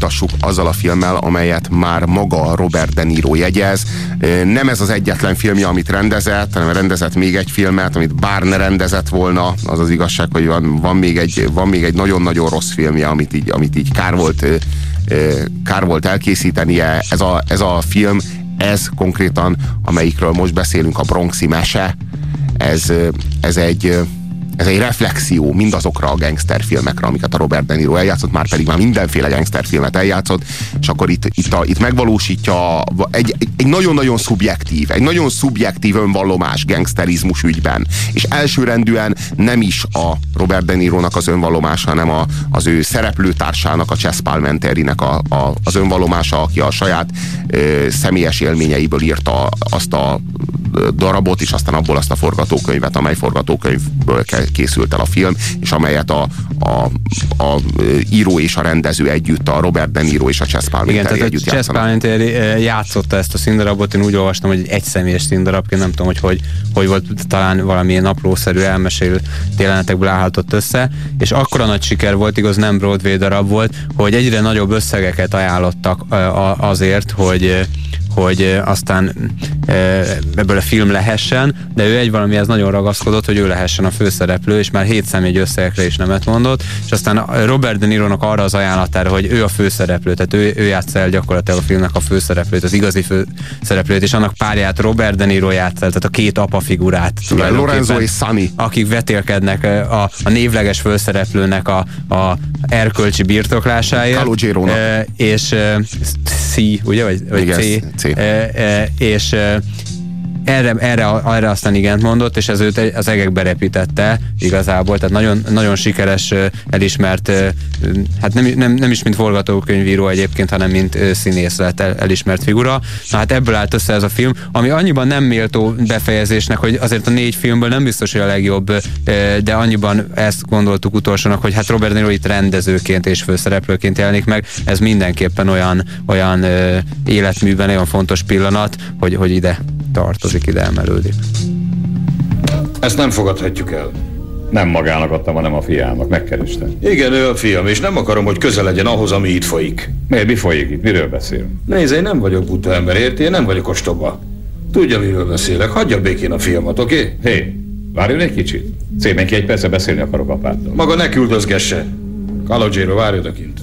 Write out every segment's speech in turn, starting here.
folytassuk azzal a filmmel, amelyet már maga Robert De Niro jegyez. Nem ez az egyetlen filmje, amit rendezett, hanem rendezett még egy filmet, amit bár ne rendezett volna, az az igazság, hogy van, van még egy, van még egy nagyon-nagyon rossz filmje, amit így, amit így kár volt kár volt elkészítenie. Ez a, ez a film, ez konkrétan, amelyikről most beszélünk, a Bronxi mese, ez, ez egy ez egy reflexió mindazokra a gangsterfilmekre, amiket a Robert De Niro eljátszott, már pedig már mindenféle gangsterfilmet eljátszott, és akkor itt, itt, a, itt megvalósítja egy, egy nagyon-nagyon szubjektív, egy nagyon szubjektív önvallomás gangsterizmus ügyben. És elsőrendűen nem is a Robert De Nironak az önvallomása, hanem a, az ő szereplőtársának, a Chess Palmenterinek a, a, az önvallomása, aki a saját ö, személyes élményeiből írta azt a darabot, és aztán abból azt a forgatókönyvet, amely forgatókönyvből készült el a film, és amelyet a, a, a író és a rendező együtt, a Robert De Niro és a Chess Palminteri Igen, tehát együtt Chess Palminteri játszotta ezt a színdarabot, én úgy olvastam, hogy egy egyszemélyes színdarabként, nem tudom, hogy, hogy hogy volt, talán valamilyen naplószerű elmesél jelenetekből állhatott össze, és akkora nagy siker volt, igaz nem Broadway darab volt, hogy egyre nagyobb összegeket ajánlottak azért, hogy hogy aztán ebből a film lehessen, de ő egy valamihez nagyon ragaszkodott, hogy ő lehessen a főszereplő, és már hét személy összegekre is nemet mondott, és aztán Robert De Niro-nak arra az ajánlatára, hogy ő a főszereplő, tehát ő, ő játsza el gyakorlatilag a filmnek a főszereplőt, az igazi főszereplőt, és annak párját Robert De Niro játsza, tehát a két apa figurát. Lorenzo és Sunny. Akik vetélkednek a, a névleges főszereplőnek a, a erkölcsi birtoklásáért. És C, ugye? Vagy, vagy Igen, C. E, e, és e, erre, erre, erre aztán igent mondott, és ez őt az egekbe repítette igazából, tehát nagyon, nagyon sikeres, elismert, hát nem, nem, nem is mint forgatókönyvíró egyébként, hanem mint színész lett el, elismert figura. Na hát ebből állt össze ez a film, ami annyiban nem méltó befejezésnek, hogy azért a négy filmből nem biztos, hogy a legjobb, de annyiban ezt gondoltuk utolsónak, hogy hát Robert Niro itt rendezőként és főszereplőként jelenik meg, ez mindenképpen olyan, olyan életműben olyan fontos pillanat, hogy, hogy ide tartozik, ide emelődik. Ezt nem fogadhatjuk el. Nem magának adtam, hanem a fiának. Megkerestem. Igen, ő a fiam, és nem akarom, hogy közel legyen ahhoz, ami itt folyik. Miért? Mi folyik itt? Miről beszél? Nézd, én nem vagyok buta ember, érti? Én nem vagyok ostoba. Tudja, miről beszélek. Hagyja békén a fiamat, oké? Okay? Hé, hey, várjon egy kicsit. Szépen egy persze beszélni akarok apáttal. Maga ne küldözgesse. Kalogéro, várj odakint.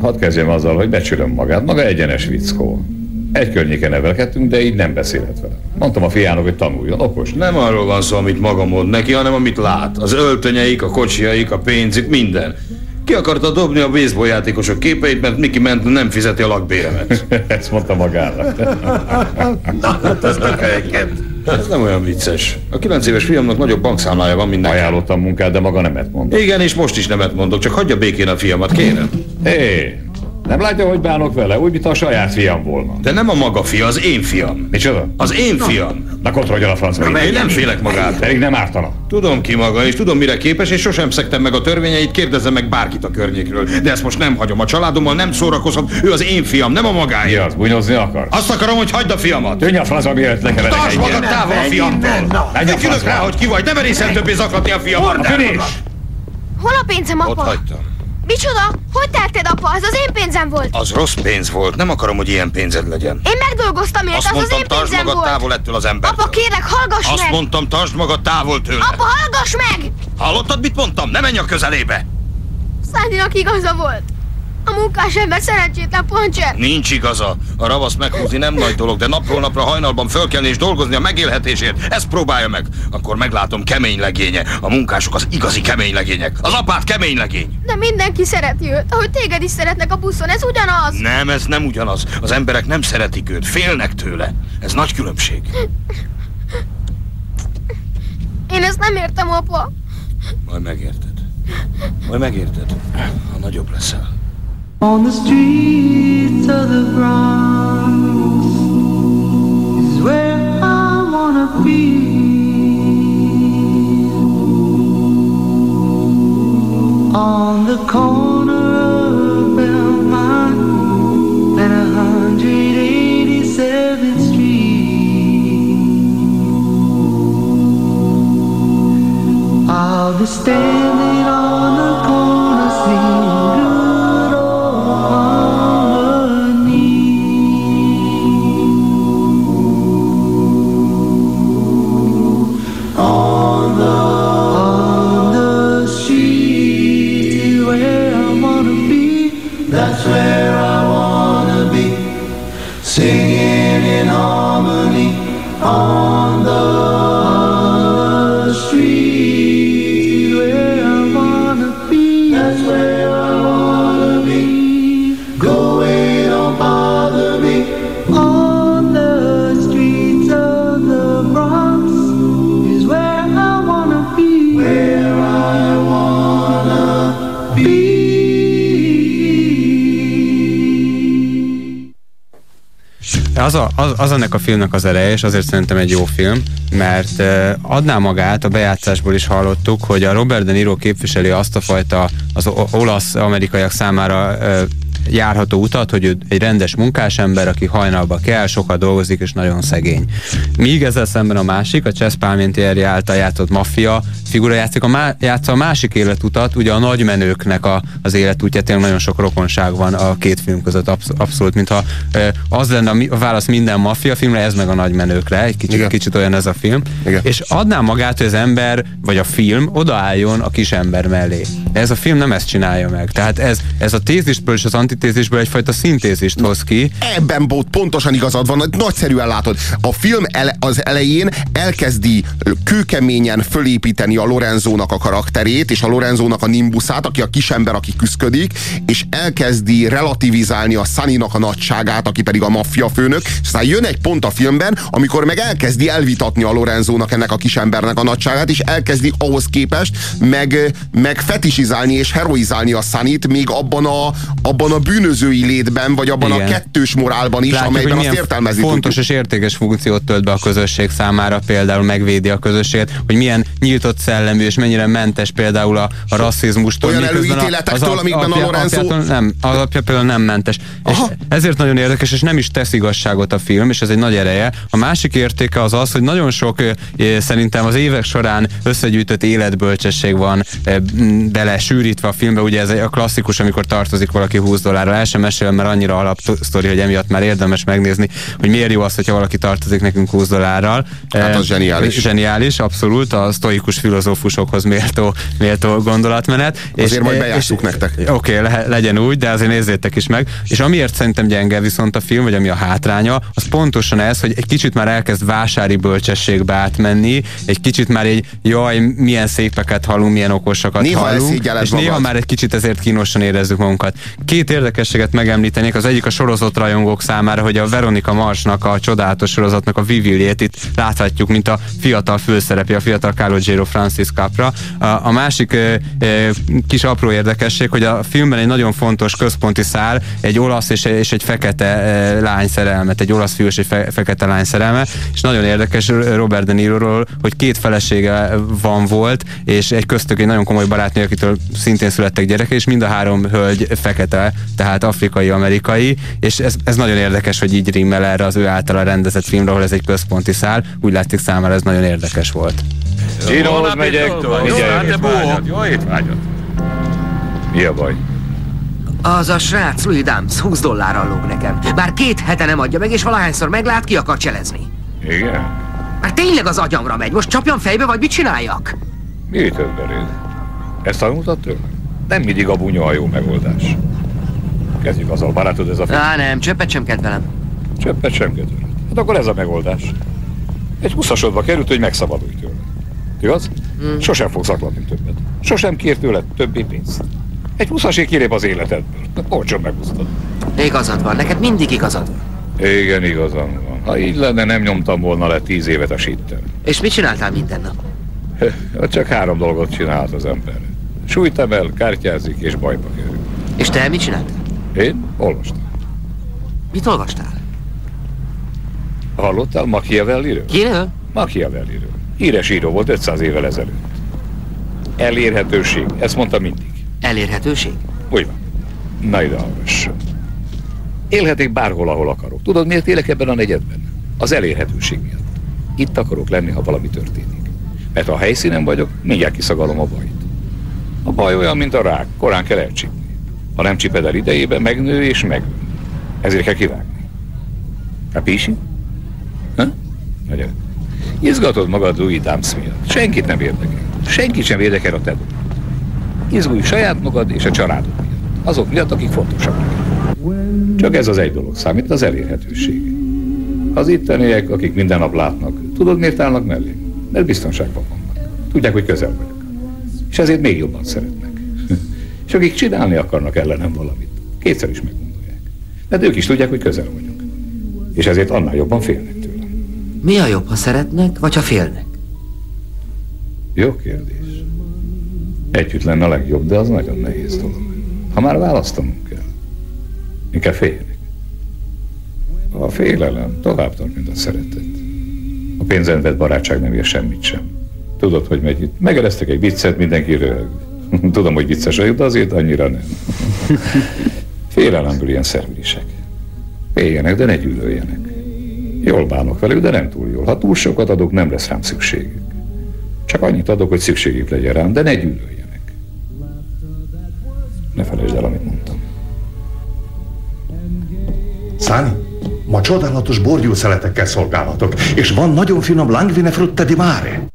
Hadd kezdjem azzal, hogy becsülöm magát. Maga egyenes vickó. Egy környéken nevelkedtünk, de így nem beszélhet vele. Mondtam a fiának, hogy tanuljon, okos. Nem arról van szó, amit maga mond neki, hanem amit lát. Az öltönyeik, a kocsiaik, a pénzük, minden. Ki akarta dobni a baseball játékosok képeit, mert Mickey Mantle nem fizeti a lakbéremet. Ezt mondta magának. Na, hát ez Ez nem olyan vicces. A kilenc éves fiamnak nagyobb bankszámlája van, mint. Ajánlottam munkát, de maga nemet mondott. Igen, és most is nemet mondok, csak hagyja békén a fiamat, kérem. Hé, hey, nem látja, hogy bánok vele? Úgy, mint a saját fiam volna. De nem a maga fia, az én fiam. Micsoda? Az én fiam. Na kontrolljon a francba. Na, én nem félek magát. Pedig nem ártana. Tudom ki maga, és tudom mire képes, és sosem szektem meg a törvényeit, kérdezzem meg bárkit a környékről. De ezt most nem hagyom. A családommal nem szórakozom. Ő az én fiam, nem a magáé. Mi az, bunyozni akar? Azt akarom, hogy hagyd a fiamat. Tűnj a francba, mielőtt nekem Tartsd magad távol a fiamtól. Ne rá, hogy ki vagy. Nem merészen többé zaklatni a fiamat. Hol a pénzem, apa? Ott hagytam. Micsoda? Hogy tetted, apa? Ez az én pénzem volt. Az rossz pénz volt. Nem akarom, hogy ilyen pénzed legyen. Én megdolgoztam érte, az mondtam, az én pénzem magad volt. távol ettől az embertől. Apa, kérlek, hallgass Azt meg! Azt mondtam, tartsd magad távol tőle. Apa, hallgass meg! Hallottad, mit mondtam? Ne menj a közelébe! Szándinak igaza volt. A munkás ember szerencsétlen poncser. Nincs igaza. A ravaszt meghúzni nem nagy dolog, de napról napra hajnalban fölkelni és dolgozni a megélhetésért. Ezt próbálja meg. Akkor meglátom kemény legénye. A munkások az igazi kemény legények. Az apát kemény legény. De mindenki szereti őt, ahogy téged is szeretnek a buszon. Ez ugyanaz. Nem, ez nem ugyanaz. Az emberek nem szeretik őt, félnek tőle. Ez nagy különbség. Én ezt nem értem, apa. Majd megérted. Majd megérted, ha nagyobb leszel. On the streets of the Bronx is where I wanna be. On the corner of Belmont and 187th Street, I'll be standing on the corner Az, az, ennek a filmnek az ereje, és azért szerintem egy jó film, mert uh, adná magát, a bejátszásból is hallottuk, hogy a Robert De Niro képviseli azt a fajta az olasz-amerikaiak számára uh, járható utat, hogy ő egy rendes munkásember, aki hajnalba kell, sokat dolgozik, és nagyon szegény. Míg ezzel szemben a másik, a Chess Palmentieri által játszott maffia figura játszik a, má, játsza a másik életutat, ugye a nagymenőknek a, az életútja, tényleg nagyon sok rokonság van a két film között, absz- abszolút, mintha az lenne a, mi- a válasz minden maffia filmre, ez meg a nagymenőkre, egy kicsit, Igen. kicsit olyan ez a film, Igen. és adná magát, hogy az ember, vagy a film odaálljon a kis ember mellé. Ez a film nem ezt csinálja meg. Tehát ez, ez a tézisből és az antitézisből egyfajta szintézist hoz ki, Ebben Bót pontosan igazad van, nagyszerűen látod. A film ele, az elején elkezdi kőkeményen fölépíteni a Lorenzónak a karakterét, és a Lorenzónak a nimbuszát, aki a kisember, aki küszködik, és elkezdi relativizálni a Sunnynak a nagyságát, aki pedig a maffia főnök, és aztán jön egy pont a filmben, amikor meg elkezdi elvitatni a Lorenzónak ennek a kisembernek a nagyságát, és elkezdi ahhoz képest meg, meg fetisizálni és heroizálni a Sunnyt még abban a, abban a bűnözői létben, vagy abban Igen. a kettős morálban is, Látjuk, amelyben azt értelmezni fontos tudjuk. és értékes funkciót tölt be a közösség számára, például megvédi a közösséget, hogy milyen nyíltott szellemű és mennyire mentes például a, a rasszizmustól. Olyan a- előítéletektől, az amikben a apja- Lorenzo- apjától Nem, az apja például nem mentes. És ezért nagyon érdekes, és nem is tesz igazságot a film, és ez egy nagy ereje. A másik értéke az az, hogy nagyon sok szerintem az évek során összegyűjtött életbölcsesség van bele sűrítve a filmbe. Ugye ez a klasszikus, amikor tartozik valaki 20 dollárra. El sem mesélem, mert annyira alapsztori, hogy emiatt már érdemes megnézni, hogy miért jó az, hogyha valaki tartozik nekünk 20 dollárral. Hát az zseniális. Zseniális, abszolút, a sztoikus filozófusokhoz méltó, méltó gondolatmenet. Azért majd bejátsszuk nektek. Oké, okay, le, legyen úgy, de azért nézzétek is meg. És amiért szerintem gyenge viszont a film, vagy ami a hátránya, az pontosan ez, hogy egy kicsit már elkezd vásári bölcsességbe átmenni, egy kicsit már egy jaj, milyen szépeket hallunk, milyen okosakat Néha hallunk, és néha magad. már egy kicsit ezért kínosan érezzük magunkat. Két érdekességet megemlítenék, az egyik a sorozott rajongók számára, hogy a Veronika Marsnak a csodálatos sorozatnak a Vivilliét itt láthatjuk, mint a fiatal főszerepje, a fiatal Calogero Francis Capra. A, a másik ö, ö, kis apró érdekesség, hogy a filmben egy nagyon fontos központi szál, egy olasz és, és egy fekete ö, lány szerelmet, egy olasz fiú és egy fe, fekete lány szerelme, és nagyon érdekes Robert De Niroról, hogy két felesége van volt, és egy köztük egy nagyon komoly barátnő, akitől szintén születtek gyerekek, és mind a három hölgy fekete, tehát afrikai-amerikai, és ez, ez nagyon érdekes, hogy így rimmel erre az ő általa rendezett filmre, ahol ez egy központi szál, úgy látszik számára ez nagyon érdekes volt. Csinóhoz Holnap megyek, Jó, hát. Jó étvágyat. Mi a baj? Az a srác, Louis Dams, 20 dollárral lóg nekem. Bár két hete nem adja meg, és valahányszor meglát, ki akar cselezni. Igen? Már tényleg az agyamra megy, most csapjam fejbe, vagy mit csináljak? Mi ütött beléd? Ezt tanultad tőle? Nem mindig a bunya a jó megoldás. Kezdjük azzal, barátod ez a film. Á, nem, csöppet sem kedvelem. Csöppet sem kedveled. Hát akkor ez a megoldás. Egy huszasodba került, hogy megszabadulj tőle. Igaz? Mm. Sosem fogsz zaklatni többet. Sosem kér tőled többé pénzt. Egy huszasé kilép az életedből. Olcsón megúsztad. Igazad van, neked mindig igazad van. Igen, igazam van. Ha így lenne, nem nyomtam volna le tíz évet a sitten. És mit csináltál minden nap? Csak három dolgot csinálhat az ember. Súlyt emel, kártyázik és bajba kerül. És te mit csináltál? Én olvastam. Mit olvastál? Hallottál Machiavelliről? Kiről? Machiavelliről. Híres író volt 500 évvel ezelőtt. Elérhetőség, ezt mondta mindig. Elérhetőség? Úgy van. Na ide hallgass. Élhetek bárhol, ahol akarok. Tudod, miért élek ebben a negyedben? Az elérhetőség miatt. Itt akarok lenni, ha valami történik. Mert ha a helyszínen vagyok, mindjárt kiszagalom a bajt. A baj olyan, mint a rák, korán kell elcsípni. Ha nem csiped el idejében, megnő és megöl. Ezért kell kivágni. Capisci? Ha? Nagyon. Izgatod magad Louis Dams miatt. Senkit nem érdekel. Senkit sem érdekel a te. Izgulj saját magad és a családod miatt. Azok miatt, akik fontosak. Csak ez az egy dolog számít, az elérhetőség. Az itteniek, akik minden nap látnak, tudod miért állnak mellé? Mert biztonságban vannak. Tudják, hogy közel vagyok. És ezért még jobban szeretnek. És akik csinálni akarnak ellenem valamit, kétszer is meggondolják. Mert ők is tudják, hogy közel vagyok. És ezért annál jobban félnek tőlem. Mi a jobb, ha szeretnek, vagy ha félnek? Jó kérdés. Együtt lenne a legjobb, de az nagyon nehéz dolog. Ha már választanunk kell, inkább féljenek. A félelem tovább tart, mint a szeretet. A pénzen vett barátság nem ér semmit sem. Tudod, hogy megy itt. Megereztek egy viccet, mindenki röhög. Tudom, hogy vicces vagyok, de azért annyira nem. Félelemből ilyen szervilisek. Féljenek, de ne gyűlöljenek. Jól bánok velük, de nem túl jól. Ha túl sokat adok, nem lesz rám szükségük. Csak annyit adok, hogy szükségük legyen rám, de ne gyűlöljenek. Ne felejtsd el, amit mondtam. Száni, ma csodálatos borgyószeletekkel szolgálhatok, és van nagyon finom Langvine Frutte di Mare.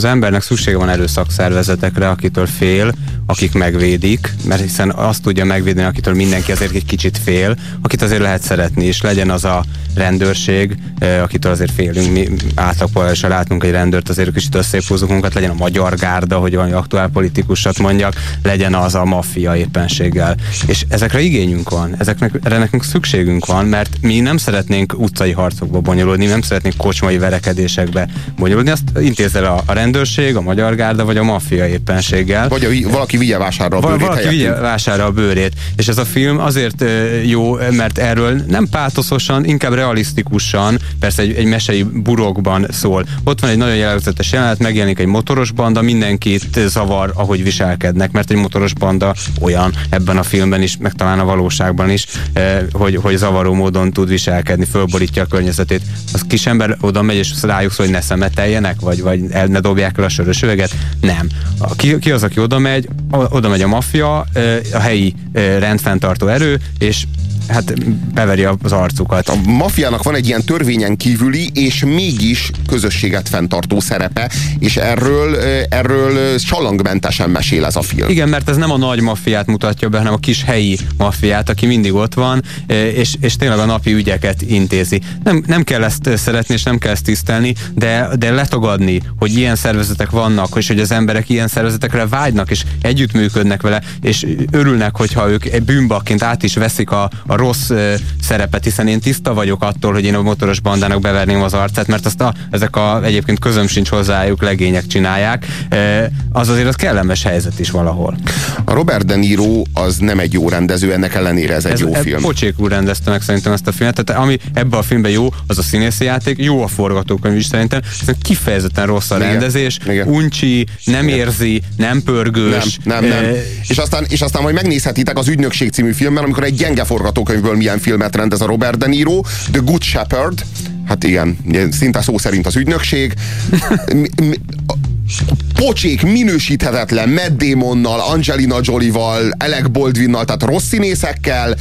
Az embernek szüksége van erőszakszervezetekre, akitől fél, akik megvédik, mert hiszen azt tudja megvédeni, akitől mindenki azért egy kicsit fél, akit azért lehet szeretni, és legyen az a rendőrség, akitől azért félünk, mi átlagpolgárosan látunk egy rendőrt, azért kicsit összépúzzuk magunkat, legyen a magyar gárda, hogy valami aktuál politikusat mondjak, legyen az a maffia éppenséggel. És ezekre igényünk van, ezeknek, erre nekünk szükségünk van, mert mi nem szeretnénk utcai harcokba bonyolódni, nem szeretnénk kocsmai verekedésekbe bonyolódni, azt intézzel a, a rendőrség, a magyar gárda, vagy a maffia éppenséggel. Vagy a, valaki vigye vásárra a bőrét valaki vigye vásárra a bőrét. És ez a film azért jó, mert erről nem pátoszosan, inkább realisztikusan, persze egy, egy mesei burokban szól. Ott van egy nagyon jellegzetes jelenet, megjelenik egy motoros banda, mindenkit zavar, ahogy viselkednek, mert egy motoros banda olyan ebben a filmben is, meg talán a valóságban is, hogy, hogy zavaró módon tud viselkedni, fölborítja a környezetét. Az kis ember oda megy, és rájuk szól, hogy ne szemeteljenek, vagy, vagy el ne dobják el a sörös üveget. Nem. Ki, ki az, aki oda megy? Oda megy a maffia, a helyi rendfenntartó erő, és hát beveri az arcukat. A mafiának van egy ilyen törvényen kívüli, és mégis közösséget fenntartó szerepe, és erről, ö, erről ö, csalangmentesen mesél ez a film. Igen, mert ez nem a nagy maffiát mutatja be, hanem a kis helyi maffiát, aki mindig ott van, eh, és, és tényleg a napi ügyeket intézi. Nem, nem kell ezt eh, szeretni, és nem kell ezt tisztelni, de, de letagadni, hogy ilyen szervezetek vannak, és hogy az emberek ilyen szervezetekre vágynak, és együttműködnek vele, és örülnek, hogyha ők bűnbakként át is veszik a, a rossz eh, szerepet, hiszen én tiszta vagyok attól, hogy én a motoros bandának beverném az arcát, mert azt a, ezek a egyébként közöm sincs hozzájuk legények csinálják, eh, az azért az kellemes helyzet is valahol. A Robert De Niro az nem egy jó rendező, ennek ellenére ez egy Ez, jó ez film. Pocsék úr rendezte meg szerintem ezt a filmet, tehát ami ebben a filmben jó, az a színészi játék, jó a forgatókönyv is szerintem, szerintem kifejezetten rossz a Igen, rendezés, igen. uncsi, nem érzi, nem Nem, pörgős. nem, nem. eh, És aztán, és aztán majd megnézhetitek az Ügynökség című filmmel, amikor egy gyenge forgatókönyvből milyen filmet rendez a Robert De Niro, The Good Shepherd, hát igen, szinte szó szerint az ügynökség. Pocsék, minősíthetetlen Matt Damonnal, Angelina Jolie-val, Alec Baldwinnal, tehát rossz színészekkel,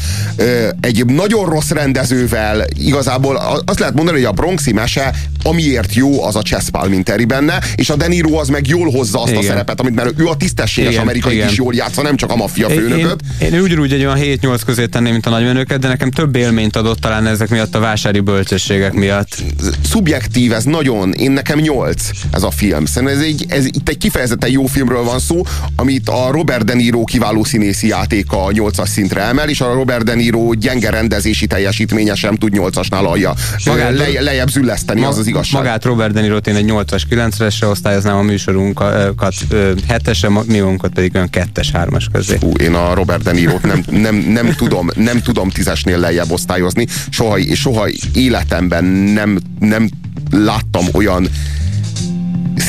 egy nagyon rossz rendezővel, igazából azt lehet mondani, hogy a Bronxi mese, amiért jó, az a Chess Palminteri benne, és a De Niro az meg jól hozza azt Igen. a szerepet, amit mert ő a tisztességes Igen, amerikai igen. is jól játsza, nem csak a maffia főnököt. én, én ugyanúgy egy olyan 7-8 közé tenném, mint a nagymenőket, de nekem több élményt adott talán ezek miatt a vásári bölcsességek miatt. szubjektív, ez nagyon, én nekem nyolc ez a film. Szerintem ez, egy, ez itt egy kifejezetten jó filmről van szó, amit a Robert De Niro kiváló színészi játéka a nyolcas szintre emel, és a Robert De Niro gyenge rendezési teljesítménye sem tud nyolcasnál alja. Magát- Le, lejjebb zülleszteni, az az igazság. Magát Robert De Niro-t én egy 8-as, 9-esre osztályoznám a műsorunkat 7-esre, mi magunkat pedig olyan 2-es, 3-as közé. Hú, én a Robert De Niro-t nem, nem, nem, tudom, nem tudom tízesnél lejjebb osztályozni. Soha, soha életemben nem, nem láttam olyan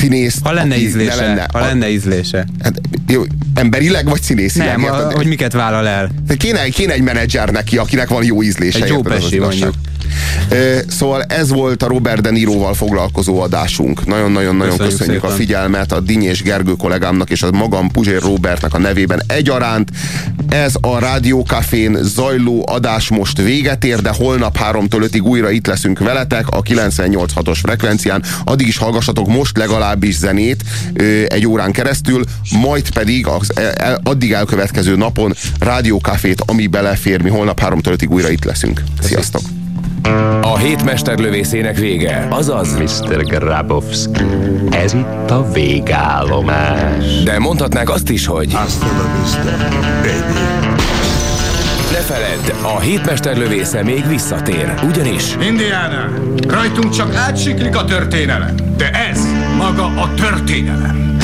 színészt, Ha lenne ízlése, ne lenne, ha lenne ízlése. Hát, jó, emberileg vagy színészileg? Nem, a, érted? hogy miket vállal el. Kéne, kéne egy menedzser neki, akinek van jó ízlése. Egy Pesci igazság. mondjuk. Szóval ez volt a Robert De Niroval foglalkozó adásunk. Nagyon-nagyon-nagyon Köszönjük köszönjük, a figyelmet a Dinny és Gergő kollégámnak és a magam Puzsér Robertnek a nevében egyaránt. Ez a Rádiókafén zajló adás most véget ér, de holnap 3-tól 5-ig újra itt leszünk veletek a 98.6-os frekvencián. Addig is hallgassatok most legalábbis zenét egy órán keresztül, majd pedig az el, addig elkövetkező napon Rádiókafét, ami belefér, mi holnap 3-tól 5-ig újra itt leszünk. Sziasztok! A hét mesterlövészének vége, azaz Mr. Grabowski, ez itt a végállomás. De mondhatnák azt is, hogy Hasta la vista, baby. ne feledd, a hétmester lövésze még visszatér, ugyanis Indiana, rajtunk csak átsiklik a történelem, de ez maga a történelem.